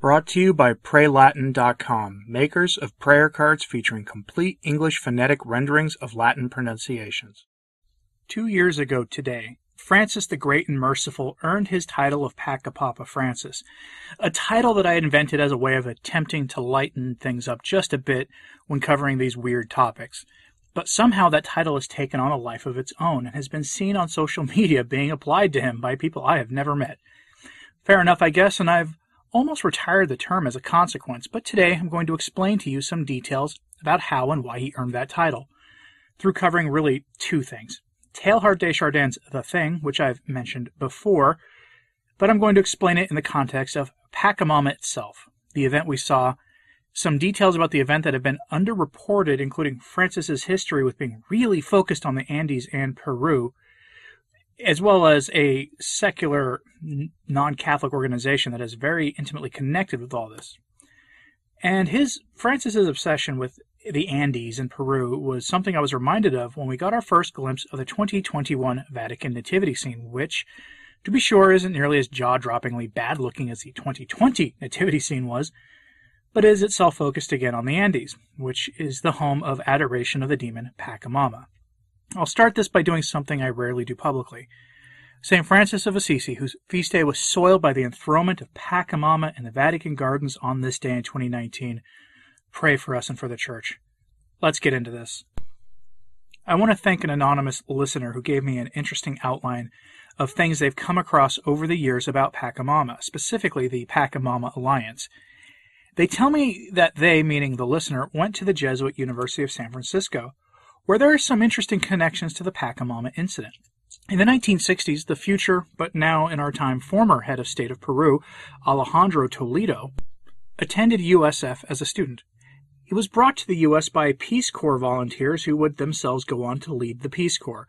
Brought to you by PrayLatin.com, makers of prayer cards featuring complete English phonetic renderings of Latin pronunciations. Two years ago today, Francis the Great and Merciful earned his title of Pacapapa Francis, a title that I invented as a way of attempting to lighten things up just a bit when covering these weird topics. But somehow that title has taken on a life of its own and has been seen on social media being applied to him by people I have never met. Fair enough, I guess, and I've almost retired the term as a consequence, but today I'm going to explain to you some details about how and why he earned that title, through covering really two things. Teilhard de Chardin's The Thing, which I've mentioned before, but I'm going to explain it in the context of Pachamama itself, the event we saw, some details about the event that have been underreported, including Francis's history with being really focused on the Andes and Peru, as well as a secular non-Catholic organization that is very intimately connected with all this. And his Francis's obsession with the Andes in Peru was something I was reminded of when we got our first glimpse of the 2021 Vatican nativity scene, which, to be sure, isn't nearly as jaw-droppingly bad-looking as the 2020 nativity scene was, but is itself focused again on the Andes, which is the home of adoration of the demon Pachamama. I'll start this by doing something I rarely do publicly. St. Francis of Assisi, whose feast day was soiled by the enthronement of Pacamama in the Vatican gardens on this day in 2019, pray for us and for the Church. Let's get into this. I want to thank an anonymous listener who gave me an interesting outline of things they've come across over the years about Pacamama, specifically the Pacamama Alliance. They tell me that they, meaning the listener, went to the Jesuit University of San Francisco where there are some interesting connections to the Pacamama incident. In the 1960s, the future, but now in our time former head of state of Peru, Alejandro Toledo, attended USF as a student. He was brought to the U.S. by Peace Corps volunteers who would themselves go on to lead the Peace Corps,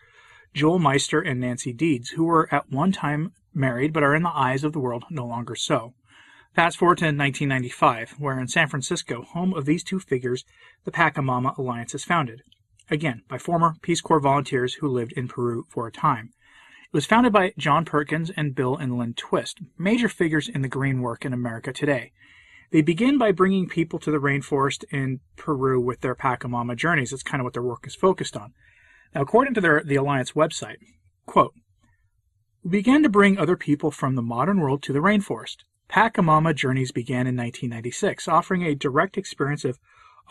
Joel Meister and Nancy Deeds, who were at one time married but are in the eyes of the world no longer so. Fast forward to 1995, where in San Francisco, home of these two figures, the Pacamama Alliance is founded again by former Peace Corps volunteers who lived in Peru for a time. It was founded by John Perkins and Bill and Lynn Twist, major figures in the green work in America today. They begin by bringing people to the rainforest in Peru with their Pacamama journeys. That's kind of what their work is focused on. Now, according to their, the Alliance website, quote, we began to bring other people from the modern world to the rainforest. Pacamama Journeys began in 1996, offering a direct experience of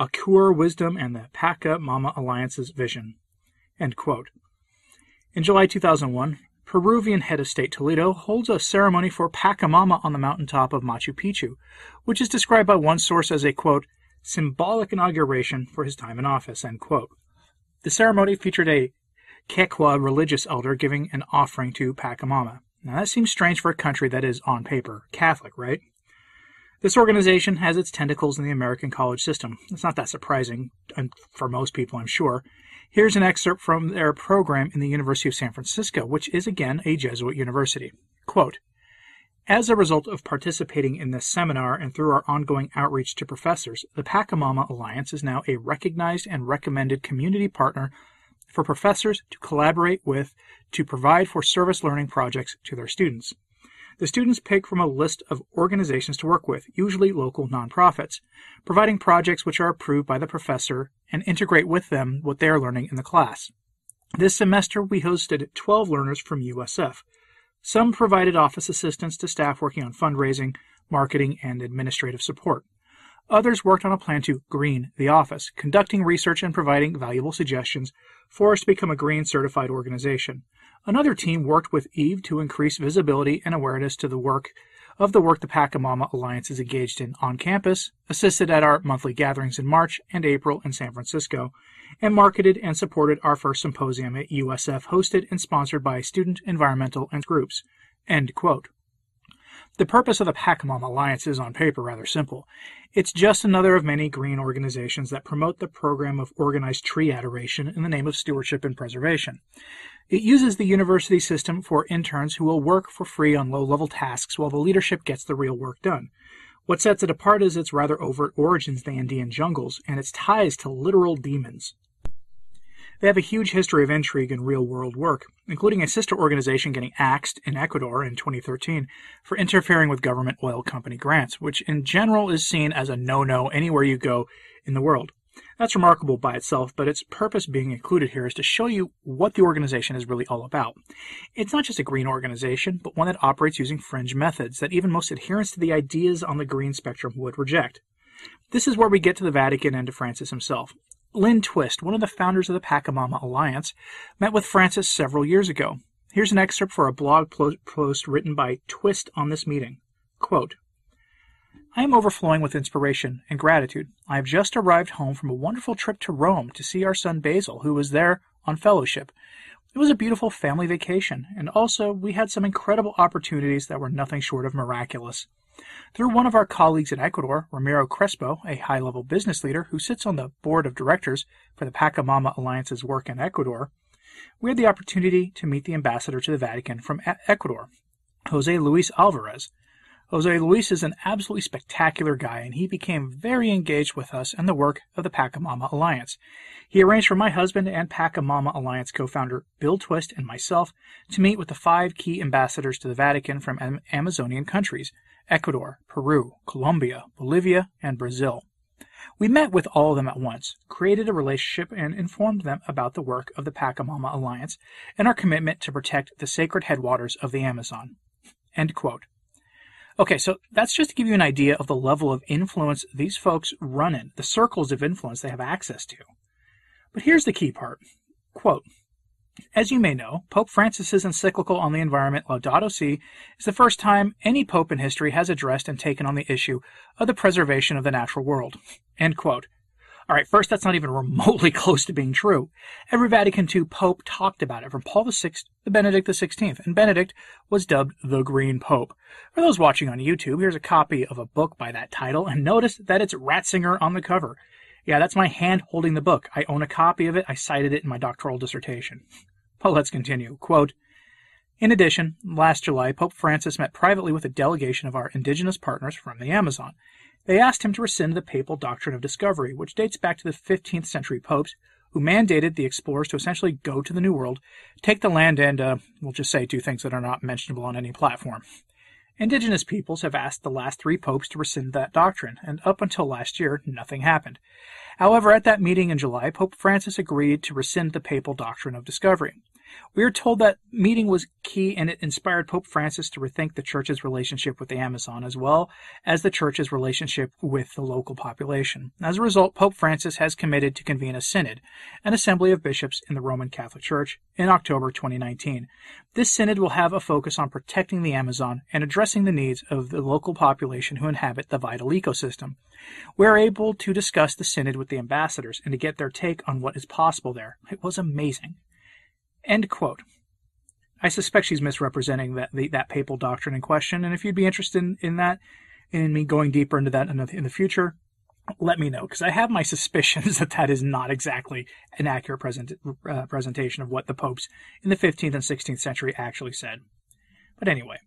Achuar Wisdom and the Paca Mama Alliance's Vision. In July 2001, Peruvian head of state Toledo holds a ceremony for Pachamama on the mountaintop of Machu Picchu, which is described by one source as a quote, symbolic inauguration for his time in office. End quote. The ceremony featured a Quechua religious elder giving an offering to Pachamama. Now that seems strange for a country that is, on paper, Catholic, right? This organization has its tentacles in the American college system. It's not that surprising um, for most people, I'm sure. Here's an excerpt from their program in the University of San Francisco, which is again a Jesuit university. Quote, as a result of participating in this seminar and through our ongoing outreach to professors, the Pacamama Alliance is now a recognized and recommended community partner for professors to collaborate with to provide for service learning projects to their students. The students pick from a list of organizations to work with, usually local nonprofits, providing projects which are approved by the professor and integrate with them what they are learning in the class. This semester, we hosted 12 learners from USF. Some provided office assistance to staff working on fundraising, marketing, and administrative support. Others worked on a plan to green the office, conducting research and providing valuable suggestions for us to become a green certified organization. Another team worked with Eve to increase visibility and awareness to the work of the work the Pacamama Alliance is engaged in on campus, assisted at our monthly gatherings in March and April in San Francisco, and marketed and supported our first symposium at USF hosted and sponsored by student environmental and groups. End quote. The purpose of the Pachamama Alliance is on paper rather simple. It's just another of many green organizations that promote the program of organized tree adoration in the name of stewardship and preservation. It uses the university system for interns who will work for free on low level tasks while the leadership gets the real work done. What sets it apart is its rather overt origins in the Andean jungles and its ties to literal demons. They have a huge history of intrigue and real world work, including a sister organization getting axed in Ecuador in 2013 for interfering with government oil company grants, which in general is seen as a no no anywhere you go in the world. That's remarkable by itself, but its purpose being included here is to show you what the organization is really all about. It's not just a green organization, but one that operates using fringe methods that even most adherents to the ideas on the green spectrum would reject. This is where we get to the Vatican and to Francis himself. Lynn Twist, one of the founders of the Pacamama Alliance, met with Francis several years ago. Here's an excerpt for a blog post written by Twist on this meeting. Quote, I am overflowing with inspiration and gratitude. I have just arrived home from a wonderful trip to Rome to see our son Basil, who was there on fellowship. It was a beautiful family vacation, and also we had some incredible opportunities that were nothing short of miraculous. Through one of our colleagues in Ecuador, Ramiro Crespo, a high level business leader who sits on the board of directors for the Pacamama Alliance's work in Ecuador, we had the opportunity to meet the ambassador to the Vatican from Ecuador, Jose Luis Alvarez, Jose Luis is an absolutely spectacular guy, and he became very engaged with us and the work of the Pacamama Alliance. He arranged for my husband and Pacamama Alliance co-founder Bill Twist and myself to meet with the five key ambassadors to the Vatican from Amazonian countries Ecuador, Peru, Colombia, Bolivia, and Brazil. We met with all of them at once, created a relationship, and informed them about the work of the Pacamama Alliance and our commitment to protect the sacred headwaters of the Amazon. End quote. Okay, so that's just to give you an idea of the level of influence these folks run in, the circles of influence they have access to. But here's the key part. Quote, as you may know, Pope Francis's encyclical on the environment Laudato Si is the first time any pope in history has addressed and taken on the issue of the preservation of the natural world. End quote. All right, first, that's not even remotely close to being true. Every Vatican II pope talked about it, from Paul VI to Benedict XVI, and Benedict was dubbed the Green Pope. For those watching on YouTube, here's a copy of a book by that title, and notice that it's Ratzinger on the cover. Yeah, that's my hand holding the book. I own a copy of it. I cited it in my doctoral dissertation. But let's continue. Quote, in addition, last July, Pope Francis met privately with a delegation of our indigenous partners from the Amazon. They asked him to rescind the papal doctrine of discovery, which dates back to the 15th century popes who mandated the explorers to essentially go to the New World, take the land, and, uh, we'll just say, do things that are not mentionable on any platform. Indigenous peoples have asked the last three popes to rescind that doctrine, and up until last year, nothing happened. However, at that meeting in July, Pope Francis agreed to rescind the papal doctrine of discovery. We are told that meeting was key and it inspired Pope Francis to rethink the church's relationship with the Amazon as well as the church's relationship with the local population. As a result, Pope Francis has committed to convene a synod, an assembly of bishops in the Roman Catholic Church, in October 2019. This synod will have a focus on protecting the Amazon and addressing the needs of the local population who inhabit the vital ecosystem. We are able to discuss the synod with the ambassadors and to get their take on what is possible there. It was amazing. End quote. I suspect she's misrepresenting that the, that papal doctrine in question, and if you'd be interested in, in that, in me going deeper into that in the, in the future, let me know because I have my suspicions that that is not exactly an accurate present, uh, presentation of what the popes in the 15th and 16th century actually said. But anyway,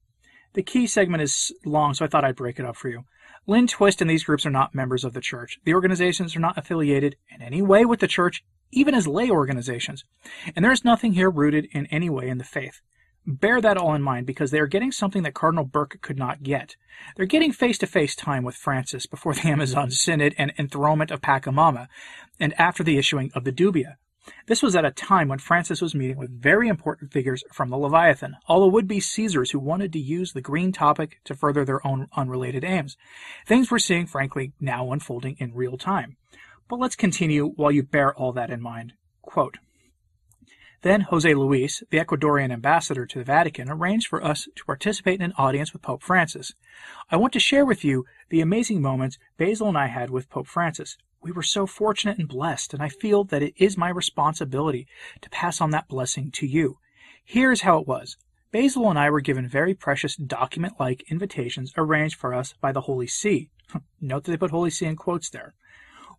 the key segment is long, so I thought I'd break it up for you. Lynn Twist and these groups are not members of the church. The organizations are not affiliated in any way with the church even as lay organizations. And there is nothing here rooted in any way in the faith. Bear that all in mind because they are getting something that Cardinal Burke could not get. They're getting face to face time with Francis before the Amazon Synod and enthronement of Pachamama, and after the issuing of the Dubia. This was at a time when Francis was meeting with very important figures from the Leviathan, all the would be Caesars who wanted to use the green topic to further their own unrelated aims. Things we're seeing, frankly, now unfolding in real time. But let's continue while you bear all that in mind. Quote, then Jose Luis, the Ecuadorian ambassador to the Vatican, arranged for us to participate in an audience with Pope Francis. I want to share with you the amazing moments Basil and I had with Pope Francis. We were so fortunate and blessed, and I feel that it is my responsibility to pass on that blessing to you. Here's how it was. Basil and I were given very precious document like invitations arranged for us by the Holy See. Note that they put Holy See in quotes there.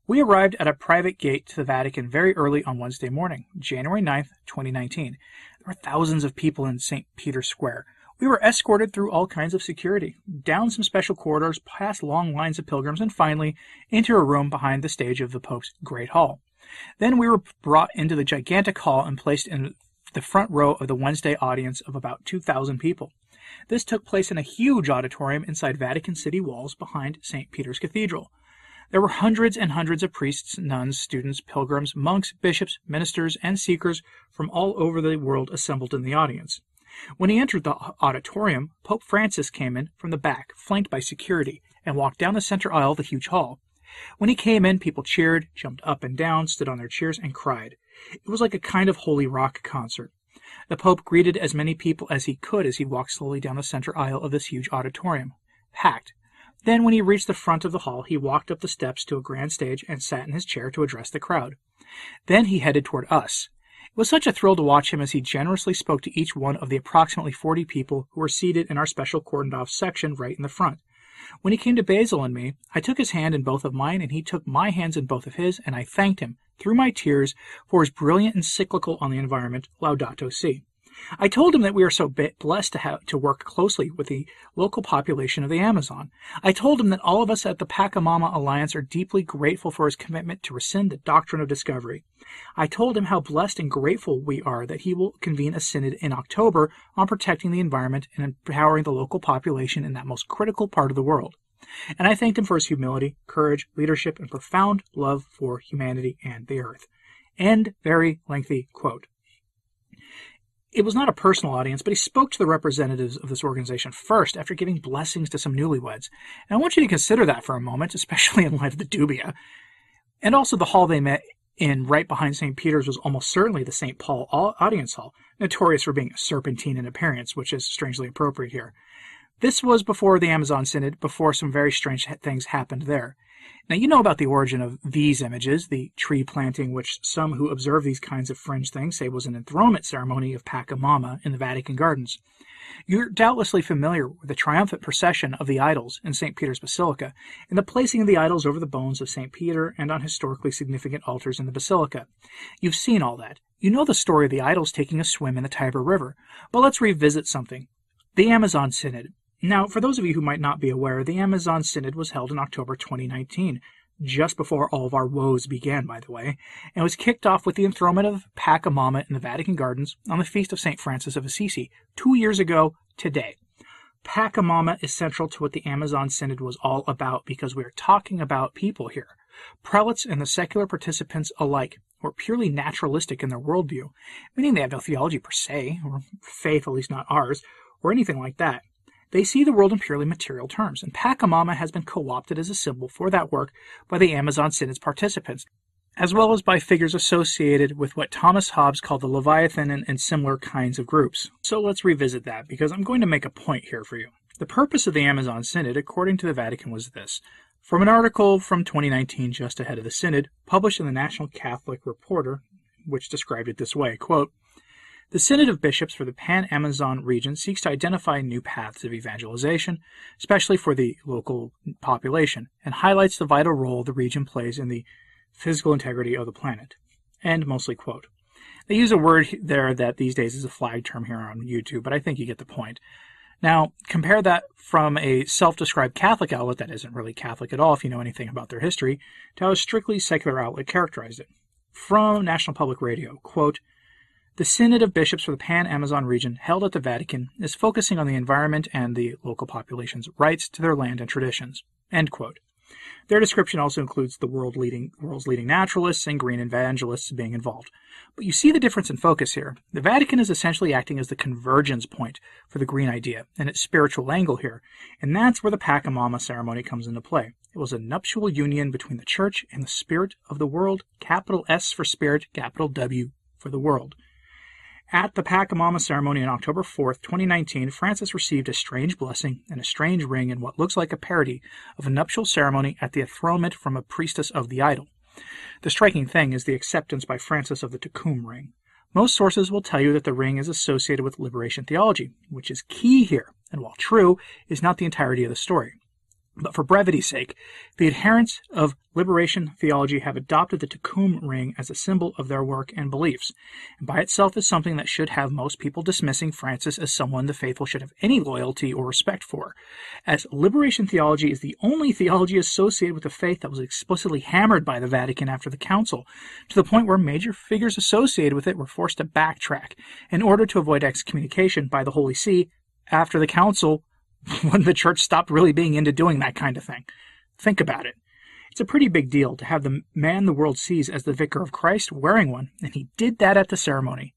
We arrived at a private gate to the Vatican very early on Wednesday morning, January 9th, 2019. There were thousands of people in St. Peter's Square. We were escorted through all kinds of security, down some special corridors, past long lines of pilgrims, and finally into a room behind the stage of the Pope's Great Hall. Then we were brought into the gigantic hall and placed in the front row of the Wednesday audience of about 2,000 people. This took place in a huge auditorium inside Vatican City walls behind St. Peter's Cathedral. There were hundreds and hundreds of priests, nuns, students, pilgrims, monks, bishops, ministers, and seekers from all over the world assembled in the audience. When he entered the auditorium, Pope Francis came in from the back, flanked by security, and walked down the center aisle of the huge hall. When he came in, people cheered, jumped up and down, stood on their chairs, and cried. It was like a kind of holy rock concert. The Pope greeted as many people as he could as he walked slowly down the center aisle of this huge auditorium, packed. Then, when he reached the front of the hall, he walked up the steps to a grand stage and sat in his chair to address the crowd. Then he headed toward us. It was such a thrill to watch him as he generously spoke to each one of the approximately 40 people who were seated in our special cordoned off section right in the front. When he came to Basil and me, I took his hand in both of mine and he took my hands in both of his, and I thanked him, through my tears, for his brilliant encyclical on the environment, Laudato Si. I told him that we are so blessed to have to work closely with the local population of the Amazon. I told him that all of us at the Pacamama Alliance are deeply grateful for his commitment to rescind the doctrine of discovery. I told him how blessed and grateful we are that he will convene a synod in October on protecting the environment and empowering the local population in that most critical part of the world. And I thanked him for his humility, courage, leadership, and profound love for humanity and the earth. End very lengthy quote it was not a personal audience, but he spoke to the representatives of this organization first after giving blessings to some newlyweds. And I want you to consider that for a moment, especially in light of the dubia. And also, the hall they met in right behind St. Peter's was almost certainly the St. Paul audience hall, notorious for being serpentine in appearance, which is strangely appropriate here. This was before the Amazon Synod, before some very strange things happened there. Now, you know about the origin of these images, the tree planting, which some who observe these kinds of fringe things say was an enthronement ceremony of Pachamama in the Vatican gardens. You're doubtlessly familiar with the triumphant procession of the idols in St. Peter's Basilica and the placing of the idols over the bones of St. Peter and on historically significant altars in the Basilica. You've seen all that. You know the story of the idols taking a swim in the Tiber River. But let's revisit something. The Amazon Synod. Now, for those of you who might not be aware, the Amazon Synod was held in October 2019, just before all of our woes began, by the way, and was kicked off with the enthronement of Pachamama in the Vatican Gardens on the feast of St. Francis of Assisi, two years ago today. Pachamama is central to what the Amazon Synod was all about because we are talking about people here. Prelates and the secular participants alike were purely naturalistic in their worldview, meaning they have no theology per se, or faith, at least not ours, or anything like that. They see the world in purely material terms, and Pachamama has been co opted as a symbol for that work by the Amazon Synod's participants, as well as by figures associated with what Thomas Hobbes called the Leviathan and, and similar kinds of groups. So let's revisit that, because I'm going to make a point here for you. The purpose of the Amazon Synod, according to the Vatican, was this. From an article from 2019, just ahead of the Synod, published in the National Catholic Reporter, which described it this way quote, the Synod of Bishops for the Pan Amazon region seeks to identify new paths of evangelization, especially for the local population, and highlights the vital role the region plays in the physical integrity of the planet. End mostly quote. They use a word there that these days is a flag term here on YouTube, but I think you get the point. Now, compare that from a self described Catholic outlet that isn't really Catholic at all, if you know anything about their history, to how a strictly secular outlet characterized it. From National Public Radio, quote, the Synod of Bishops for the Pan Amazon region, held at the Vatican, is focusing on the environment and the local population's rights to their land and traditions. Their description also includes the world leading, world's leading naturalists and green evangelists being involved. But you see the difference in focus here. The Vatican is essentially acting as the convergence point for the green idea and its spiritual angle here, and that's where the Pachamama ceremony comes into play. It was a nuptial union between the church and the spirit of the world, capital S for spirit, capital W for the world. At the Pachamama ceremony on October 4, 2019, Francis received a strange blessing and a strange ring in what looks like a parody of a nuptial ceremony at the enthronement from a priestess of the idol. The striking thing is the acceptance by Francis of the Tucum ring. Most sources will tell you that the ring is associated with liberation theology, which is key here, and while true, is not the entirety of the story. But for brevity's sake, the adherents of liberation theology have adopted the Tikkun ring as a symbol of their work and beliefs, and by itself is something that should have most people dismissing Francis as someone the faithful should have any loyalty or respect for, as liberation theology is the only theology associated with the faith that was explicitly hammered by the Vatican after the Council, to the point where major figures associated with it were forced to backtrack in order to avoid excommunication by the Holy See after the Council when the church stopped really being into doing that kind of thing. Think about it. It's a pretty big deal to have the man the world sees as the vicar of Christ wearing one, and he did that at the ceremony.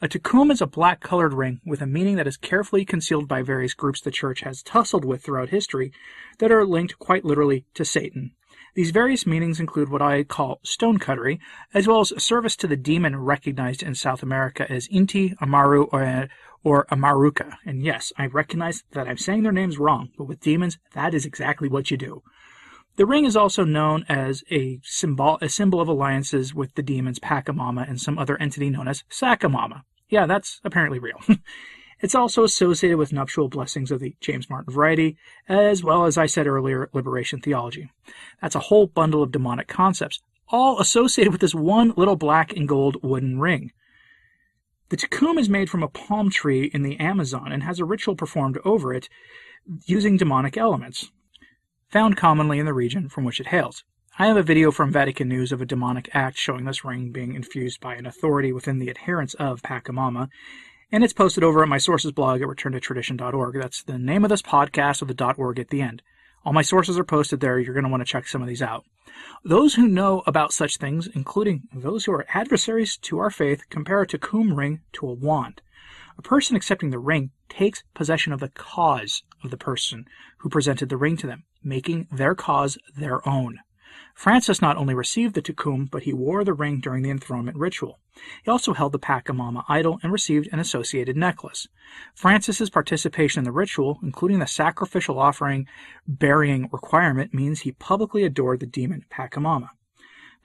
A tikkun is a black colored ring with a meaning that is carefully concealed by various groups the church has tussled with throughout history that are linked quite literally to Satan. These various meanings include what I call stonecuttery, as well as service to the demon recognized in South America as Inti, Amaru, or, or Amaruka. And yes, I recognize that I'm saying their names wrong, but with demons, that is exactly what you do. The ring is also known as a symbol, a symbol of alliances with the demons Pacamama and some other entity known as Sacamama. Yeah, that's apparently real. it's also associated with nuptial blessings of the James Martin variety, as well as I said earlier, liberation theology. That's a whole bundle of demonic concepts, all associated with this one little black and gold wooden ring. The tikkun is made from a palm tree in the Amazon and has a ritual performed over it using demonic elements, found commonly in the region from which it hails. I have a video from Vatican News of a demonic act showing this ring being infused by an authority within the adherents of Pachamama, and it's posted over at my sources blog at returntotradition.org. That's the name of this podcast with the .org at the end. All my sources are posted there. You're going to want to check some of these out. Those who know about such things, including those who are adversaries to our faith, compare a tikkun ring to a wand. A person accepting the ring takes possession of the cause of the person who presented the ring to them, making their cause their own. Francis not only received the tikkun, but he wore the ring during the enthronement ritual. He also held the Pachamama idol and received an associated necklace. Francis's participation in the ritual, including the sacrificial offering burying requirement, means he publicly adored the demon Pachamama.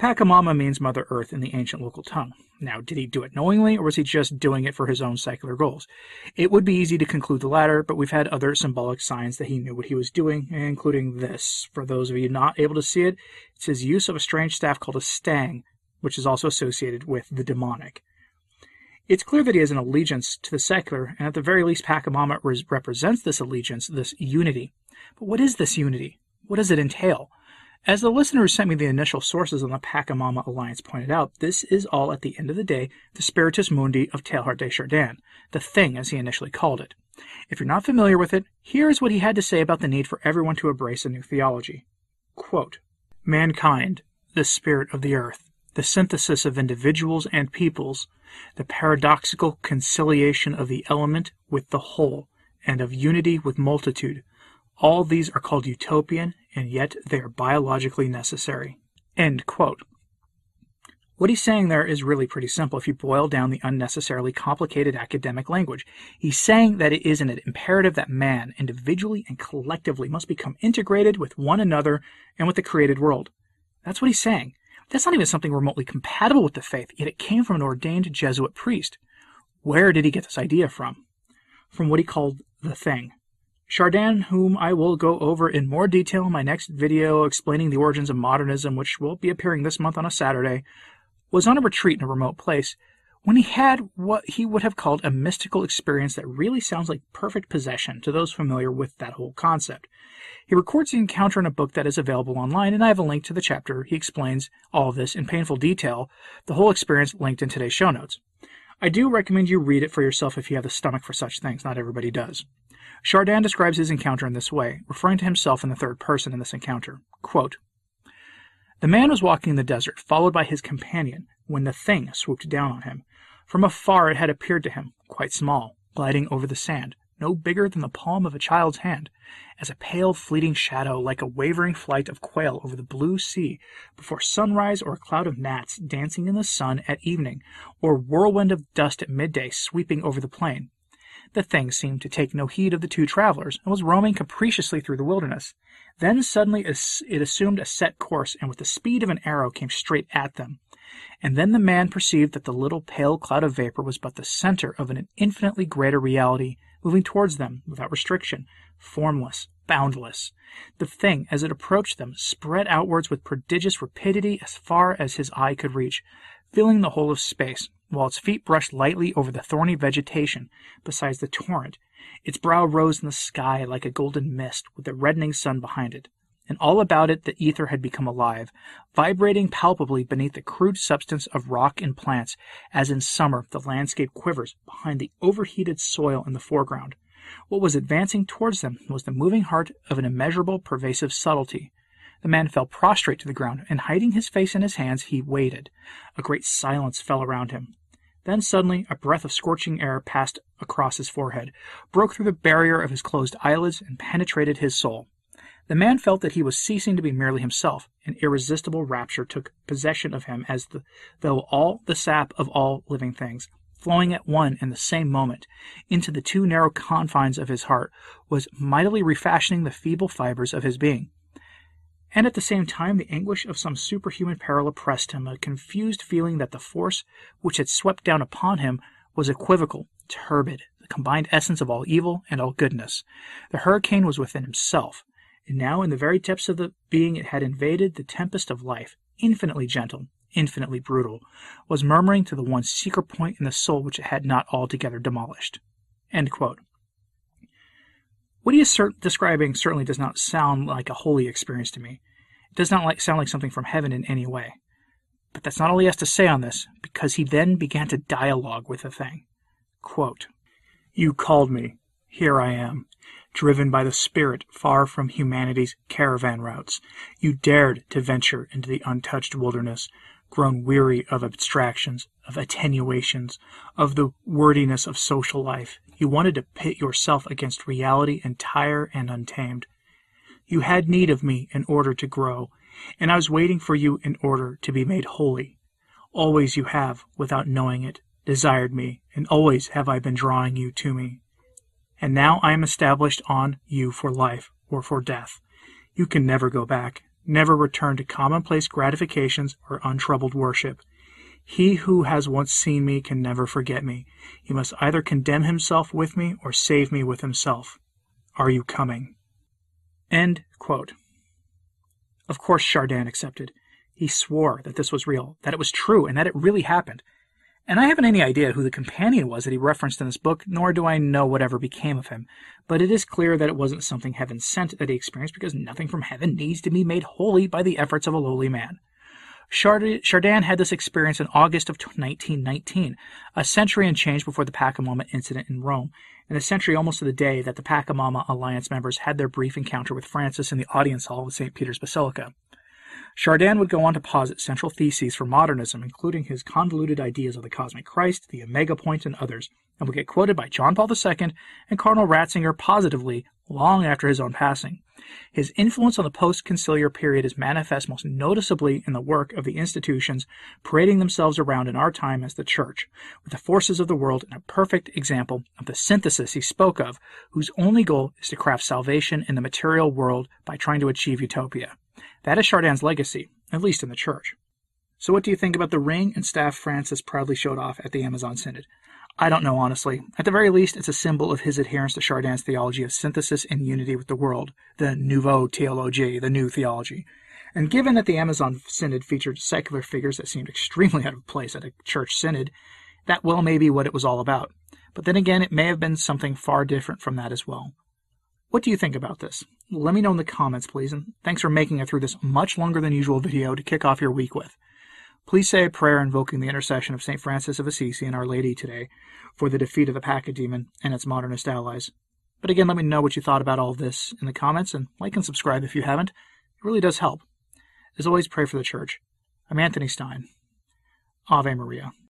Pachamama means Mother Earth in the ancient local tongue. Now, did he do it knowingly, or was he just doing it for his own secular goals? It would be easy to conclude the latter, but we've had other symbolic signs that he knew what he was doing, including this. For those of you not able to see it, it's his use of a strange staff called a stang, which is also associated with the demonic. It's clear that he has an allegiance to the secular, and at the very least, Pachamama represents this allegiance, this unity. But what is this unity? What does it entail? As the listener who sent me the initial sources on the Pachamama Alliance pointed out, this is all at the end of the day the spiritus mundi of Teilhard de Chardin, the thing as he initially called it. If you're not familiar with it, here is what he had to say about the need for everyone to embrace a new theology. Quote, Mankind, the spirit of the earth, the synthesis of individuals and peoples, the paradoxical conciliation of the element with the whole, and of unity with multitude, all these are called utopian, and yet they are biologically necessary. What he's saying there is really pretty simple if you boil down the unnecessarily complicated academic language. He's saying that it is an imperative that man, individually and collectively, must become integrated with one another and with the created world. That's what he's saying. That's not even something remotely compatible with the faith, yet it came from an ordained Jesuit priest. Where did he get this idea from? From what he called the thing. Chardin, whom I will go over in more detail in my next video explaining the origins of modernism, which will be appearing this month on a Saturday, was on a retreat in a remote place when he had what he would have called a mystical experience that really sounds like perfect possession to those familiar with that whole concept. He records the encounter in a book that is available online, and I have a link to the chapter. He explains all of this in painful detail, the whole experience linked in today's show notes. I do recommend you read it for yourself if you have the stomach for such things. Not everybody does. Chardin describes his encounter in this way, referring to himself in the third person in this encounter. Quote, the man was walking in the desert, followed by his companion, when the thing swooped down on him. From afar it had appeared to him, quite small, gliding over the sand, no bigger than the palm of a child's hand, as a pale fleeting shadow like a wavering flight of quail over the blue sea before sunrise or a cloud of gnats dancing in the sun at evening, or whirlwind of dust at midday sweeping over the plain. The thing seemed to take no heed of the two travelers, and was roaming capriciously through the wilderness. Then suddenly it assumed a set course, and with the speed of an arrow came straight at them. And then the man perceived that the little pale cloud of vapor was but the center of an infinitely greater reality moving towards them without restriction, formless, boundless. The thing, as it approached them, spread outwards with prodigious rapidity as far as his eye could reach, filling the whole of space, while its feet brushed lightly over the thorny vegetation beside the torrent. Its brow rose in the sky like a golden mist, with the reddening sun behind it and all about it the ether had become alive, vibrating palpably beneath the crude substance of rock and plants, as in summer the landscape quivers behind the overheated soil in the foreground. What was advancing towards them was the moving heart of an immeasurable, pervasive subtlety. The man fell prostrate to the ground, and hiding his face in his hands, he waited. A great silence fell around him. Then suddenly a breath of scorching air passed across his forehead, broke through the barrier of his closed eyelids, and penetrated his soul. The man felt that he was ceasing to be merely himself. An irresistible rapture took possession of him as the, though all the sap of all living things, flowing at one and the same moment into the too narrow confines of his heart, was mightily refashioning the feeble fibers of his being. And at the same time, the anguish of some superhuman peril oppressed him, a confused feeling that the force which had swept down upon him was equivocal, turbid, the combined essence of all evil and all goodness. The hurricane was within himself, and now in the very depths of the being it had invaded, the tempest of life, infinitely gentle, infinitely brutal, was murmuring to the one secret point in the soul which it had not altogether demolished. What he is cert- describing certainly does not sound like a holy experience to me. It does not like, sound like something from heaven in any way. But that's not all he has to say on this, because he then began to dialogue with the thing. Quote, you called me. Here I am driven by the spirit far from humanity's caravan routes. You dared to venture into the untouched wilderness, grown weary of abstractions, of attenuations, of the wordiness of social life. You wanted to pit yourself against reality entire and untamed. You had need of me in order to grow, and I was waiting for you in order to be made holy. Always you have, without knowing it, desired me, and always have I been drawing you to me and now I am established on you for life or for death. You can never go back, never return to commonplace gratifications or untroubled worship. He who has once seen me can never forget me. He must either condemn himself with me or save me with himself. Are you coming? End quote. Of course, Chardin accepted. He swore that this was real, that it was true, and that it really happened. And I haven't any idea who the companion was that he referenced in this book, nor do I know whatever became of him. But it is clear that it wasn't something heaven sent that he experienced because nothing from heaven needs to be made holy by the efforts of a lowly man. Chardin had this experience in August of 1919, a century and change before the Pachamama incident in Rome, and a century almost to the day that the Pachamama Alliance members had their brief encounter with Francis in the audience hall of St. Peter's Basilica. Chardin would go on to posit central theses for modernism, including his convoluted ideas of the cosmic Christ, the omega point, and others, and would get quoted by John Paul II and Cardinal Ratzinger positively long after his own passing. His influence on the post-conciliar period is manifest most noticeably in the work of the institutions parading themselves around in our time as the Church, with the forces of the world in a perfect example of the synthesis he spoke of, whose only goal is to craft salvation in the material world by trying to achieve utopia. That is Chardin's legacy, at least in the church. So, what do you think about the ring and staff Francis proudly showed off at the Amazon Synod? I don't know, honestly. At the very least, it's a symbol of his adherence to Chardin's theology of synthesis and unity with the world, the Nouveau Theologie, the new theology. And given that the Amazon Synod featured secular figures that seemed extremely out of place at a church synod, that well may be what it was all about. But then again, it may have been something far different from that as well. What do you think about this? Let me know in the comments, please, and thanks for making it through this much longer than usual video to kick off your week with. Please say a prayer invoking the intercession of St. Francis of Assisi and Our Lady today for the defeat of the Pacademon and its modernist allies. But again, let me know what you thought about all of this in the comments, and like and subscribe if you haven't. It really does help. As always, pray for the Church. I'm Anthony Stine. Ave Maria.